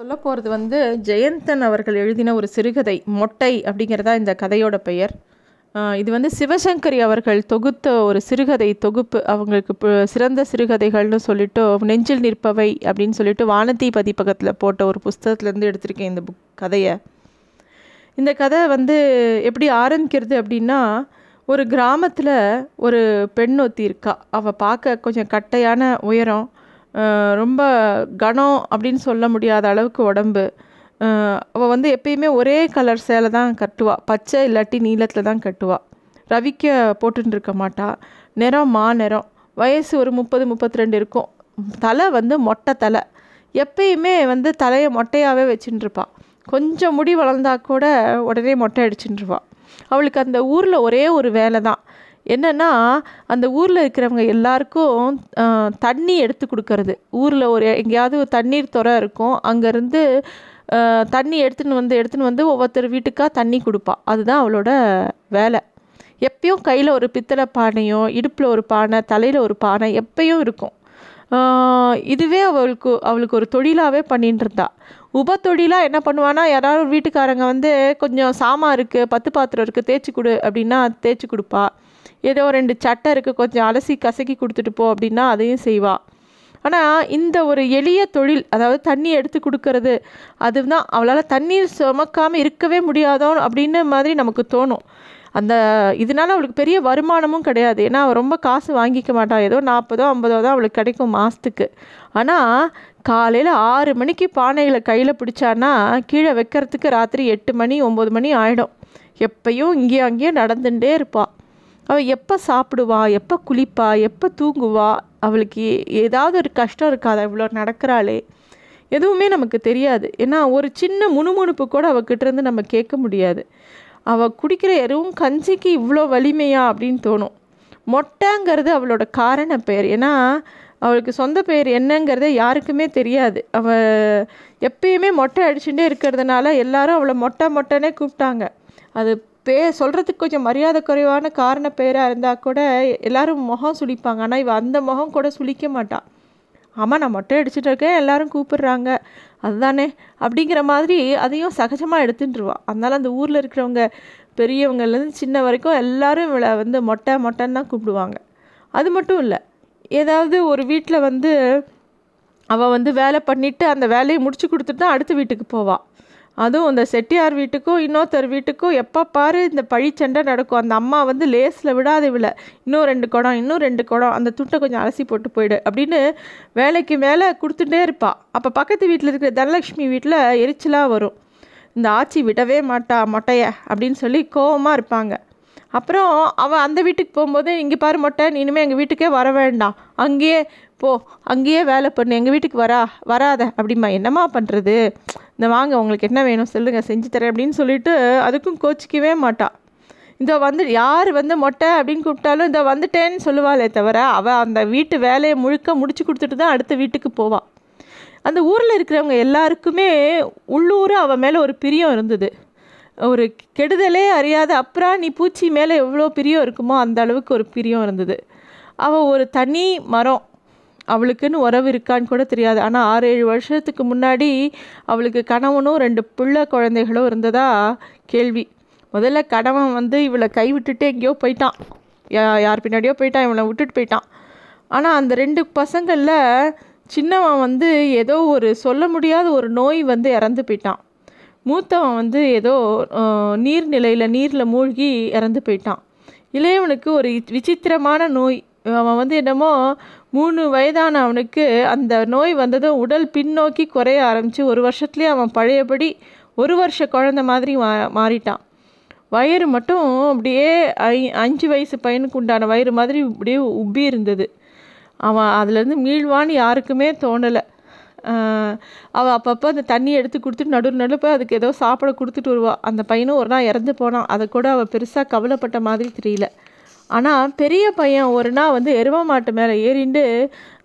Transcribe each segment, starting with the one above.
சொல்ல போகிறது வந்து ஜெயந்தன் அவர்கள் எழுதின ஒரு சிறுகதை மொட்டை அப்படிங்கிறதா இந்த கதையோட பெயர். இது வந்து சிவசங்கரி அவர்கள் தொகுத்த ஒரு சிறுகதை தொகுப்பு. அவங்களுக்கு சிறந்த சிறுகதைகள்னு சொல்லிட்டு நெஞ்சில் நிற்பவை அப்படின்னு சொல்லிட்டு வானதி பதிப்பகத்தில் போட்ட ஒரு புஸ்தகத்துலேருந்து எடுத்திருக்கேன் இந்த புக் கதையை. இந்த கதை வந்து எப்படி ஆரம்பிக்கிறது அப்படின்னா ஒரு கிராமத்தில் ஒரு பெண் ஒத்தி இருக்கா. அவள் பார்க்க கொஞ்சம் கட்டையான உயரம் ரொம்ப கனம் அப்படின்னு சொல்ல முடியாத அளவுக்கு உடம்பு. அவள் வந்து எப்பயுமே ஒரே கலர் சேலை தான் கட்டுவா. பச்சை இல்லாட்டி நீளத்தில் தான் கட்டுவா. ரவிக்க போட்டுன்னு இருக்க மாட்டா. நிறம் மா நிறம். வயசு ஒரு முப்பது முப்பத்தி ரெண்டு இருக்கும். தலை வந்து மொட்டை தலை. எப்பயுமே வந்து தலையை மொட்டையாகவே வச்சுட்டுருப்பாள் கொஞ்சம் முடி வளர்ந்தா கூட உடனே மொட்டை அடிச்சுட்டுருவாள் அவளுக்கு அந்த ஊரில் ஒரே ஒரு வேலை தான். என்னென்னா அந்த ஊரில் இருக்கிறவங்க எல்லாருக்கும் தண்ணி எடுத்து கொடுக்கறது. ஊரில் ஒரு எங்கேயாவது ஒரு தண்ணீர் துறை இருக்கும். அங்கேருந்து தண்ணி எடுத்துன்னு வந்து எடுத்துன்னு வந்து ஒவ்வொருத்தர் வீட்டுக்காக தண்ணி கொடுப்பா. அதுதான் அவளோட வேலை. எப்பயும் கையில் ஒரு பித்தளை பானையோ இடுப்பில் ஒரு பானை தலையில் ஒரு பானை எப்பயும் இருக்கும். இதுவே அவளுக்கு அவளுக்கு ஒரு தொழிலாகவே பண்ணிட்டு இருந்தா. உப தொழிலாக என்ன பண்ணுவானா யாராவது வீட்டுக்காரங்க வந்து கொஞ்சம் சாமான் இருக்குது பத்து பாத்திரம் இருக்குது தேய்ச்சி கொடு அப்படின்னா தேய்ச்சி கொடுப்பா. ஏதோ ரெண்டு சட்டை இருக்குது கொஞ்சம் அலசி கசக்கி கொடுத்துட்டு போ அப்படின்னா அதையும் செய்வா. ஆனால் இந்த ஒரு எளிய தொழில் அதாவது தண்ணி எடுத்து கொடுக்கறது அதுதான் அவளால் தண்ணீர் சுமக்காமல் இருக்கவே முடியாதோ அப்படின்னு மாதிரி நமக்கு தோணும். அந்த இதனால அவளுக்கு பெரிய வருமானமும் கிடையாது. ஏன்னா அவள் ரொம்ப காசு வாங்கிக்க மாட்டாள் ஏதோ நாற்பதோ ஐம்பதோ தான் அவளுக்கு கிடைக்கும் மாதத்துக்கு ஆனால் காலையில் ஆறு மணிக்கு பானைகளை கையில் பிடிச்சான்னா கீழே வைக்கிறதுக்கு ராத்திரி எட்டு மணி ஒம்பது மணி ஆகிடும் எப்பயும் இங்கேயும் அங்கேயும் நடந்துகிட்டே இருப்பாள் அவள் எப்போ சாப்பிடுவா எப்போ குளிப்பா எப்போ தூங்குவா அவளுக்கு ஏதாவது ஒரு கஷ்டம் இருக்காதா? இவ்வளோ நடக்கிறாளே. எதுவுமே நமக்கு தெரியாது. ஏன்னா ஒரு சின்ன முணுமுணுப்பு கூட அவகிட்டேருந்து நம்ம கேட்க முடியாது. அவள் குடிக்கிற எருவும் கஞ்சிக்கு இவ்வளோ வலிமையா அப்படின்னு தோணும். மொட்டைங்கிறது அவளோட காரண பெயர். ஏன்னா அவளுக்கு சொந்த பெயர் என்னங்கிறதே யாருக்குமே தெரியாது. அவள் எப்பயுமே மொட்டை அடிச்சுட்டே இருக்கிறதுனால எல்லாரும் அவளை மொட்டை மொட்டைனே கூப்பிட்டாங்க. அது பே சொல்கிறதுக்கு கொஞ்சம் மரியாதை குறைவான காரண பேராக இருந்தால் கூட எல்லோரும் முகம் சுளிப்பாங்க. ஆனால் இவள் அந்த முகம் கூட சுழிக்க மாட்டாள் ஆமாம் நான் மொட்டை அடிச்சுட்டு இருக்கேன். எல்லோரும் கூப்பிடுறாங்க. அதுதானே? அப்படிங்கிற மாதிரி அதையும் சகஜமாக எடுத்துட்டுருவான் அதனால அந்த ஊரில் இருக்கிறவங்க பெரியவங்கலேருந்து சின்ன வரைக்கும் எல்லோரும் இவளை வந்து மொட்டை மொட்டைன்னு தான் கூப்பிடுவாங்க. அது மட்டும் இல்லை. ஏதாவது ஒரு வீட்டில் வந்து அவள் வந்து வேலை பண்ணிவிட்டு அந்த வேலையை முடிச்சு கொடுத்துட்டு தான் அடுத்த வீட்டுக்கு போவாள் அதுவும் இந்த செட்டியார் வீட்டுக்கும் இன்னொருத்தர் வீட்டுக்கும் எப்போ பாரு இந்த பழிச்சண்டை நடக்கும். அந்த அம்மா வந்து லேஸில் விடாது விழ இன்னும் ரெண்டு குடம் இன்னும் ரெண்டு குடம் அந்த துட்டை கொஞ்சம் அலசி போட்டு போயிடு அப்படின்னு வேலைக்கு மேலே கொடுத்துட்டே இருப்பாள் அப்போ பக்கத்து வீட்டில் இருக்கிற தனலக்ஷ்மி வீட்டில் எரிச்சலாக வரும். இந்த ஆச்சி விடவே மாட்டா மொட்டைய அப்படின்னு சொல்லி கோவமாக இருப்பாங்க. அப்புறம் அவள் அந்த வீட்டுக்கு போகும்போது இங்கே பாரு மொட்டை நீ இனிமேல் எங்கள் வீட்டுக்கே வர வேண்டாம். அங்கேயே போ அங்கேயே வேலை பண்ணு. எங்கள் வீட்டுக்கு வரா வராத. அப்படிம்மா. என்னம்மா பண்ணுறது இந்த வாங்க உங்களுக்கு என்ன வேணும் சொல்லுங்கள் செஞ்சு தரேன் அப்படின்னு சொல்லிட்டு அதுக்கும் கோச்சிக்கவே மாட்டா. இந்த வந்து யார் வந்து மொட்டை அப்படின்னு கூப்பிட்டாலும் இந்த வந்துட்டேன்னு சொல்லுவாளே தவிர அவள் அந்த வீட்டு வேலையை முழுக்க முடிச்சு கொடுத்துட்டு தான் அடுத்த வீட்டுக்கு போவாள் அந்த ஊரில் இருக்கிறவங்க எல்லாருக்குமே உள்ளூர் அவள் மேலே ஒரு பிரியம் இருந்தது. ஒரு கெடுதலே அறியாத அப்புறம் நீ பூச்சி மேலே எவ்வளோ பிரியம் இருக்குமோ அந்த அளவுக்கு ஒரு பிரியம் இருந்தது. அவள் ஒரு தனி மரம் அவளுக்குன்னு உறவு இருக்கான்னு கூட தெரியாது. ஆனால் ஆறு ஏழு வருஷத்துக்கு முன்னாடி அவளுக்கு கணவனும் ரெண்டு பிள்ளை குழந்தைகளும் இருந்ததா கேள்வி. முதல்ல கணவன் வந்து இவளை கைவிட்டுட்டு எங்கேயோ போயிட்டான். யா யார் பின்னாடியோ போயிட்டான் இவளை விட்டுட்டு போயிட்டான். ஆனால் அந்த ரெண்டு பசங்களில் சின்னவன் வந்து ஏதோ ஒரு சொல்ல முடியாத ஒரு நோய் வந்து இறந்து போயிட்டான். மூத்தவன் வந்து ஏதோ நீர்நிலையில் நீரில் மூழ்கி இறந்து போயிட்டான். இளையவனுக்கு ஒரு விசித்திரமான நோய். அவன் வந்து என்னமோ மூணு வயதான அவனுக்கு அந்த நோய் வந்ததும் உடல் பின்னோக்கி குறைய ஆரம்பித்து ஒரு வருஷத்துலேயே அவன் பழையபடி ஒரு வருஷ குழந்த மாதிரி மா மாறிட்டான். வயிறு மட்டும் அப்படியே ஐ அஞ்சு வயசு பையனுக்கு உண்டான வயிறு மாதிரி அப்படியே உப்பி இருந்தது. அவன் அதுலேருந்து மீள்வான்னு யாருக்குமே தோணலை. அவள் அப்பப்போ அந்த தண்ணி எடுத்து கொடுத்துட்டு நடு நடுப்பு அதுக்கு ஏதோ சாப்பிட கொடுத்துட்டு வருவாள் அந்த பையனும் ஒரு நாள் இறந்து போனான். அதை கூட அவள் பெருசாக கவலைப்பட்ட மாதிரி தெரியல. ஆனால் பெரிய பையன் ஒரு நாள் வந்து எரும மாட்டு மேலே ஏறிண்டு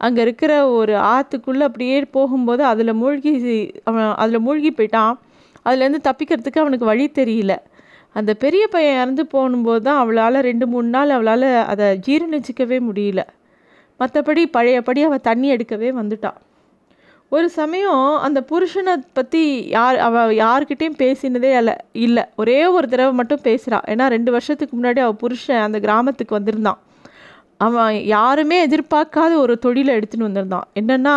அங்கே இருக்கிற ஒரு ஆற்றுக்குள்ளே அப்படியே போகும்போது அதில் மூழ்கி அவன் அதில் மூழ்கி போயிட்டான். அதுலேருந்து தப்பிக்கிறதுக்கு அவனுக்கு வழி தெரியல. அந்த பெரிய பையன் இறந்து போகும்போது தான் அவளால் ரெண்டு மூணு நாள் அவளால் அதை ஜீரணிச்சிக்கவே முடியல. மற்றபடி பழையபடி அவள் தண்ணி எடுக்கவே வந்துட்டான். ஒரு சமயம் அந்த புருஷனை பற்றி யார் அவள் யார்கிட்டேயும் பேசினதே இல்லை இல்லை. ஒரே ஒரு தடவை மட்டும் பேசுகிறா ஏன்னா ரெண்டு வருஷத்துக்கு முன்னாடி அவள் புருஷன் அந்த கிராமத்துக்கு வந்திருந்தான். அவன் யாருமே எதிர்பார்க்காத ஒரு தொழிலை எடுத்துன்னு வந்திருந்தான். என்னென்னா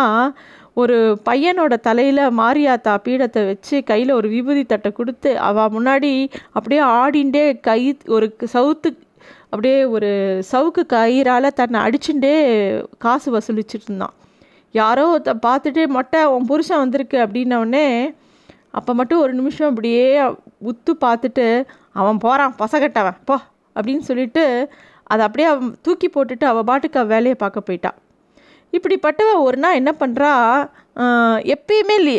ஒரு பையனோட தலையில் மாரியாத்தா பீடத்தை வச்சு கையில் ஒரு விபூதி தட்டை கொடுத்து அவள் முன்னாடி அப்படியே ஆடிண்டே கை ஒரு சவுத்து அப்படியே ஒரு சவுக்கு கயிறால் தன்னை அடிச்சுட்டே காசு வசூலிச்சுட்டு இருந்தான். யாரோ ஒருத்த பார்த்துட்டு மொட்டை உன் புருஷன் வந்திருக்கு அப்படின்னோடனே அப்போ மட்டும் ஒரு நிமிஷம் அப்படியே உத்து பார்த்துட்டு அவன் போகிறான் பசகட்டவன் போ அப்படின்னு சொல்லிட்டு அதை அப்படியே அவன் தூக்கி போட்டுட்டு அவள் பாட்டுக்கு அவள் வேலையை பார்க்க போயிட்டான் இப்படிப்பட்டவ ஒரு நாள் என்ன பண்ணுறா எப்பயுமே லீ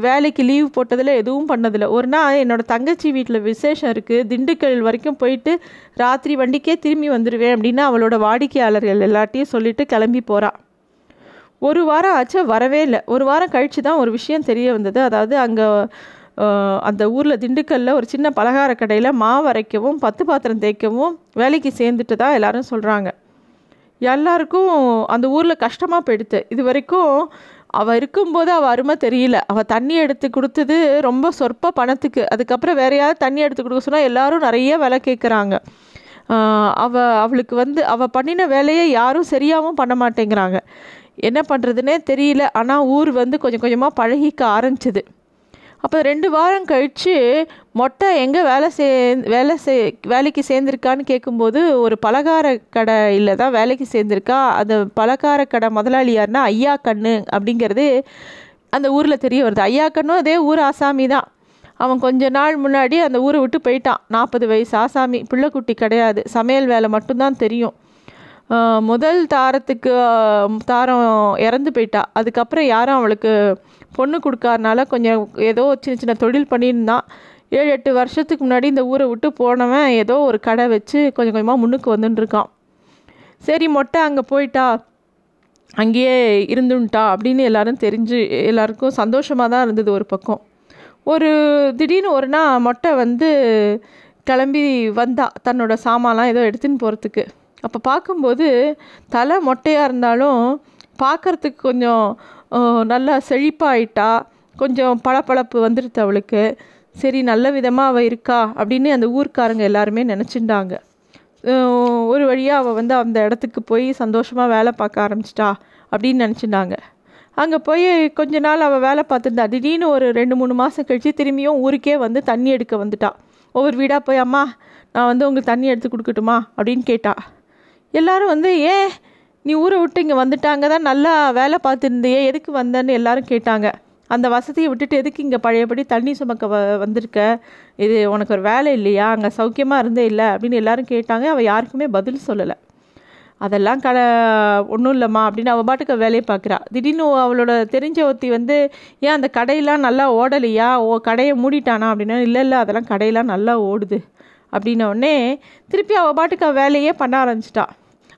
வேலைக்கு லீவ் போட்டதில் எதுவும் பண்ணதில்லை. ஒரு நாள் என்னோடய தங்கச்சி வீட்டில் விசேஷம் இருக்குது திண்டுக்கல் வரைக்கும் போயிட்டு ராத்திரி வண்டிக்கே திரும்பி வந்துடுவேன் அப்படின்னு அவளோட வாடிக்கையாளர்கள் எல்லாத்தையும் சொல்லிவிட்டு கிளம்பி போகிறான் ஒரு வாரம் ஆச்சு வரவே இல்லை. ஒரு வாரம் கழித்து தான் ஒரு விஷயம் தெரிய வந்தது. அதாவது அங்கே அந்த ஊரில் திண்டுக்கல்லில் ஒரு சின்ன பலகார கடையில் மாவு அரைக்கவும் பத்து பாத்திரம் தேய்க்கவும் வேலைக்கு சேர்ந்துட்டு தான் எல்லோரும் சொல்கிறாங்க எல்லாருக்கும் அந்த ஊரில் கஷ்டமாக போயிடுத்து. இது வரைக்கும் அவள் இருக்கும்போது அவள் அருமை தெரியல. அவள் தண்ணி எடுத்து கொடுத்தது ரொம்ப சொற்ப பணத்துக்கு. அதுக்கப்புறம் வேற யாராவது தண்ணி எடுத்து கொடுக்க சொன்னால் எல்லோரும் நிறைய விலை கேட்குறாங்க அவள் அவளுக்கு வந்து அவள் பண்ணின வேலையை யாரும் சரியாகவும் பண்ண மாட்டேங்கிறாங்க. என்ன பண்ணுறதுனே தெரியல. ஆனால் ஊர் வந்து கொஞ்சம் கொஞ்சமாக பழகிக்க ஆரம்பிச்சிது. அப்போ ரெண்டு வாரம் கழித்து மொட்டை எங்கே வேலை சே வேலை சே வேலைக்கு சேர்ந்துருக்கான்னு கேட்கும்போது ஒரு பலகார கடையில் தான் வேலைக்கு சேர்ந்துருக்கா. அந்த பலகார கடை முதலாளி யாருன்னா ஐயா கண்ணு அப்படிங்கிறது அந்த ஊரில் தெரிய வருது. ஐயா கண்ணும் அதே ஊர் ஆசாமி தான். அவன் கொஞ்ச நாள் முன்னாடி அந்த ஊரை விட்டு போயிட்டான். நாற்பது வயசு ஆசாமி. பிள்ளைக்குட்டி கிடையாது. சமையல் வேலை மட்டும்தான் தெரியும். முதல் தாரத்துக்கு தாரம் இறந்து போயிட்டா. அதுக்கப்புறம் யாரும் அவளுக்கு பொண்ணு கொடுக்காதனால கொஞ்சம் ஏதோ சின்ன சின்ன தொழில் பண்ணியிருந்தான் ஏழு எட்டு வருஷத்துக்கு முன்னாடி இந்த ஊரை விட்டு போனவன் ஏதோ ஒரு கடை வச்சு கொஞ்சம் கொஞ்சமாக முன்னுக்கு வந்துட்டுருக்கான் சரி மொட்டை அங்கே போயிட்டா. அங்கேயே இருந்துட்டா அப்படின்னு எல்லாரும் தெரிஞ்சு எல்லாருக்கும் சந்தோஷமாக தான் இருந்தது ஒரு பக்கம். ஒரு திடீர்னு ஒரு நாள் மொட்டை வந்து கிளம்பி வந்தா தன்னோட சாமான்லாம் ஏதோ எடுத்துன்னு போகிறதுக்கு அப்போ பார்க்கும்போது தலை மொட்டையாக இருந்தாலும் பார்க்குறதுக்கு கொஞ்சம் நல்லா செழிப்பாயிட்டா கொஞ்சம் பளபளப்பு வந்துடுது அவளுக்கு. சரி நல்ல விதமாக அவள் இருக்கா அப்படின்னு அந்த ஊர்க்காரங்க எல்லாருமே நினச்சிண்டாங்க ஒரு வழியாக அவள் வந்து அந்த இடத்துக்கு போய் சந்தோஷமாக வேலை பார்க்க ஆரம்பிச்சிட்டா அப்படின்னு நினச்சிட்டாங்க. அங்கே போய் கொஞ்ச நாள் அவள் வேலை பார்த்துருந்தா திடீர்னு ஒரு ரெண்டு மூணு மாதம் கழித்து திரும்பியும் ஊருக்கே வந்து தண்ணி எடுக்க வந்துட்டா. ஒவ்வொரு வீடாக போய் அம்மா நான் வந்து உங்களுக்கு தண்ணி எடுத்து கொடுக்கட்டுமா? அப்படின்னு கேட்டா. எல்லாரும் வந்து ஏன் நீ ஊரை விட்டு இங்கே வந்துட்டாங்க தான் நல்லா வேலை பார்த்துருந்தியே எதுக்கு வந்தேன்னு எல்லாரும் கேட்டாங்க. அந்த வசதியை விட்டுட்டு எதுக்கு இங்கே பழையபடி தண்ணி சுமக்க வ வந்திருக்க? இது உனக்கு ஒரு வேலை இல்லையா? அங்கே சௌக்கியமாக இருந்தே இல்லை. அப்படின்னு எல்லாரும் கேட்டாங்க. அவள் யாருக்குமே பதில் சொல்லலை. அதெல்லாம் க ஒன்றும் இல்லைம்மா அப்படின்னு அவள் பாட்டுக்கு வேலையை பார்க்குறா. திடீர்னு அவளோட தெரிஞ்ச ஒருத்தி வந்து ஏன் அந்த கடையெல்லாம் நல்லா ஓடலையா? ஓ கடையை மூடிட்டானா? அப்படின்னா இல்லை இல்லை அதெல்லாம் கடையெல்லாம் நல்லா ஓடுது. அப்படின்ன உடனே திருப்பி அவள் பாட்டுக்கு அவள் வேலையே பண்ண ஆரம்பிச்சிட்டா.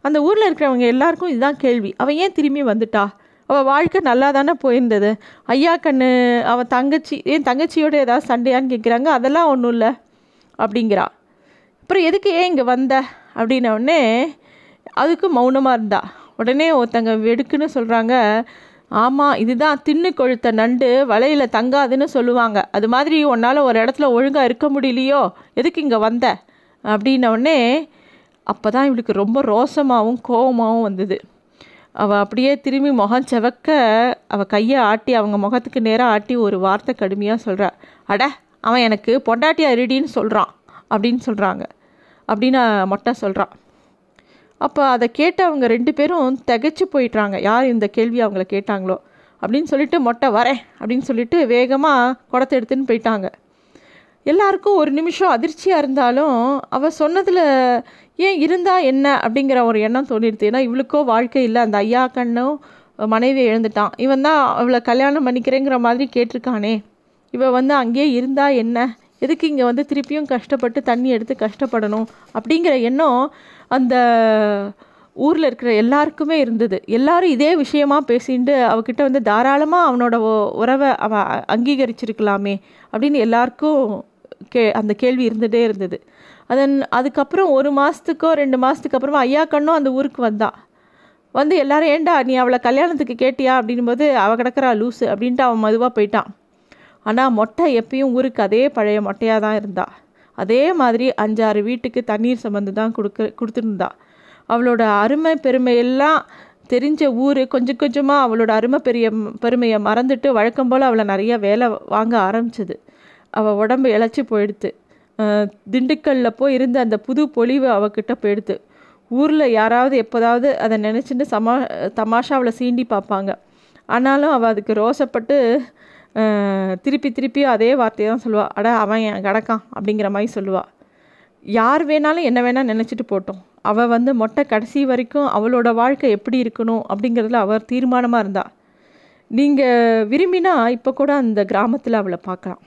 அந்த ஊரில் இருக்கிறவங்க எல்லாருக்கும் இதுதான் கேள்வி. அவள் ஏன் திரும்பி வந்துட்டா? அவள் வாழ்க்கை நல்லா தானே போயிருந்தது? ஐயா கண்ணு அவள் தங்கச்சி ஏன் தங்கச்சியோட ஏதாவது சண்டையான்னு கேட்குறாங்க அதெல்லாம் ஒன்றும் இல்லை அப்படிங்கிறா. அப்புறம் எதுக்கு ஏன் இங்கே வந்த? அப்படின்ன உடனே அதுக்கு மௌனமாக இருந்தா. உடனே ஒருத்தங்க வெடுக்குன்னு சொல்கிறாங்க ஆமாம் இதுதான் தின்னு கொழுத்த நண்டு வலையில் தங்காதுன்னு சொல்லுவாங்க. அது மாதிரி உன்னால் ஒரு இடத்துல ஒழுங்காக இருக்க முடியலையோ? எதுக்கு இங்கே வந்த? அப்படின்னோடனே அப்போ தான் இவளுக்கு ரொம்ப ரோசமாகவும் கோபமாகவும் வந்தது. அவள் அப்படியே திரும்பி முகம் செவக்க அவள் கையை ஆட்டி அவங்க முகத்துக்கு நேராக ஆட்டி ஒரு வார்த்தை கடுமையாக சொல்கிறா அட அவன் எனக்கு பொண்டாட்டி அரிடின்னு சொல்கிறான் அப்படின்னு சொல்கிறாங்க அப்படின்னு மொட்டை சொல்கிறான் அப்போ அதை கேட்டு அவங்க ரெண்டு பேரும் திகைச்சு போயிட்டுறாங்க யார் இந்த கேள்வி அவங்கள கேட்டாங்களோ? அப்படின்னு சொல்லிட்டு மொட்டை வரேன் அப்படின்னு சொல்லிட்டு வேகமாக குடத்தை எடுத்துன்னு போயிட்டாங்க. எல்லாருக்கும் ஒரு நிமிஷம் அதிர்ச்சியாக இருந்தாலும் அவள் சொன்னதில் ஏன் இருந்தால் என்ன அப்படிங்கிற ஒரு எண்ணம் தோணிடுது. ஏன்னா இவளுக்கோ வாழ்க்கை இல்லை. அந்த ஐயா கண்ணும் மனைவி எழுந்துட்டான் இவன் தான் அவளை கல்யாணம் பண்ணிக்கிறேங்கிற மாதிரி கேட்டிருக்கானே. இவள் வந்து அங்கேயே இருந்தால் என்ன? எதுக்கு இங்கே வந்து திருப்பியும் கஷ்டப்பட்டு தண்ணி எடுத்து கஷ்டப்படணும் அப்படிங்கிற எண்ணம் அந்த ஊரில் இருக்கிற எல்லாருக்குமே இருந்தது. எல்லாரும் இதே விஷயமா பேசிட்டு அவகிட்ட வந்து தாராளமாக அவனோட உறவை அவ அங்கீகரிச்சிருக்கலாமே அப்படின்னு எல்லாருக்கும் கே அந்த கேள்வி இருந்துகிட்டே இருந்தது. அதன் அதுக்கப்புறம் ஒரு மாதத்துக்கோ ரெண்டு மாதத்துக்கு அப்புறமா ஐயா கண்ணும் அந்த ஊருக்கு வந்தான் வந்து எல்லாரும் ஏண்டா நீ அவளை கல்யாணத்துக்கு கேட்டியா? அப்படின்போது அவள் கிடக்கிறா லூஸு அப்படின்ட்டு அவன் மதுவாக போயிட்டான். ஆனால் மொட்டை எப்பயும் ஊருக்கு அதே பழைய மொட்டையாக தான் இருந்தா. அதே மாதிரி அஞ்சாறு வீட்டுக்கு தண்ணீர் சம்மந்து தான் கொடுக்க கொடுத்துருந்தா. அவளோட அருமை பெருமை எல்லாம் தெரிஞ்ச ஊர் கொஞ்சம் கொஞ்சமாக அவளோட அருமை பெரிய பெருமையை மறந்துட்டு வழக்கம் போல் அவளை நிறைய வேலை வாங்க ஆரம்பிச்சது. அவள் உடம்பு இழைச்சி போயிடுத்து. திண்டுக்கல்லில் போய் இருந்த அந்த புது பொலிவு அவகிட்ட போயிடுது ஊரில் யாராவது எப்போதாவது அதை நினச்சிட்டு சமா தமாஷா அவளை சீண்டி பார்ப்பாங்க. ஆனாலும் அவள் அதுக்கு ரோசப்பட்டு திருப்பி திருப்பி அதே வார்த்தையை தான் சொல்லுவாள் அட அவன் கிடக்கான் அப்படிங்கிற மாதிரி சொல்லுவாள் யார் வேணாலும் என்ன வேணால் நினச்சிட்டு போட்டோம். அவள் வந்து மொட்டை கடைசி வரைக்கும் அவளோட வாழ்க்கை எப்படி இருக்கணும் அப்படிங்கிறதுல அவர் தீர்மானமாக இருந்தாள் நீங்கள் விரும்பினா இப்போ கூட அந்த கிராமத்தில் அவளை பார்க்கலாம்.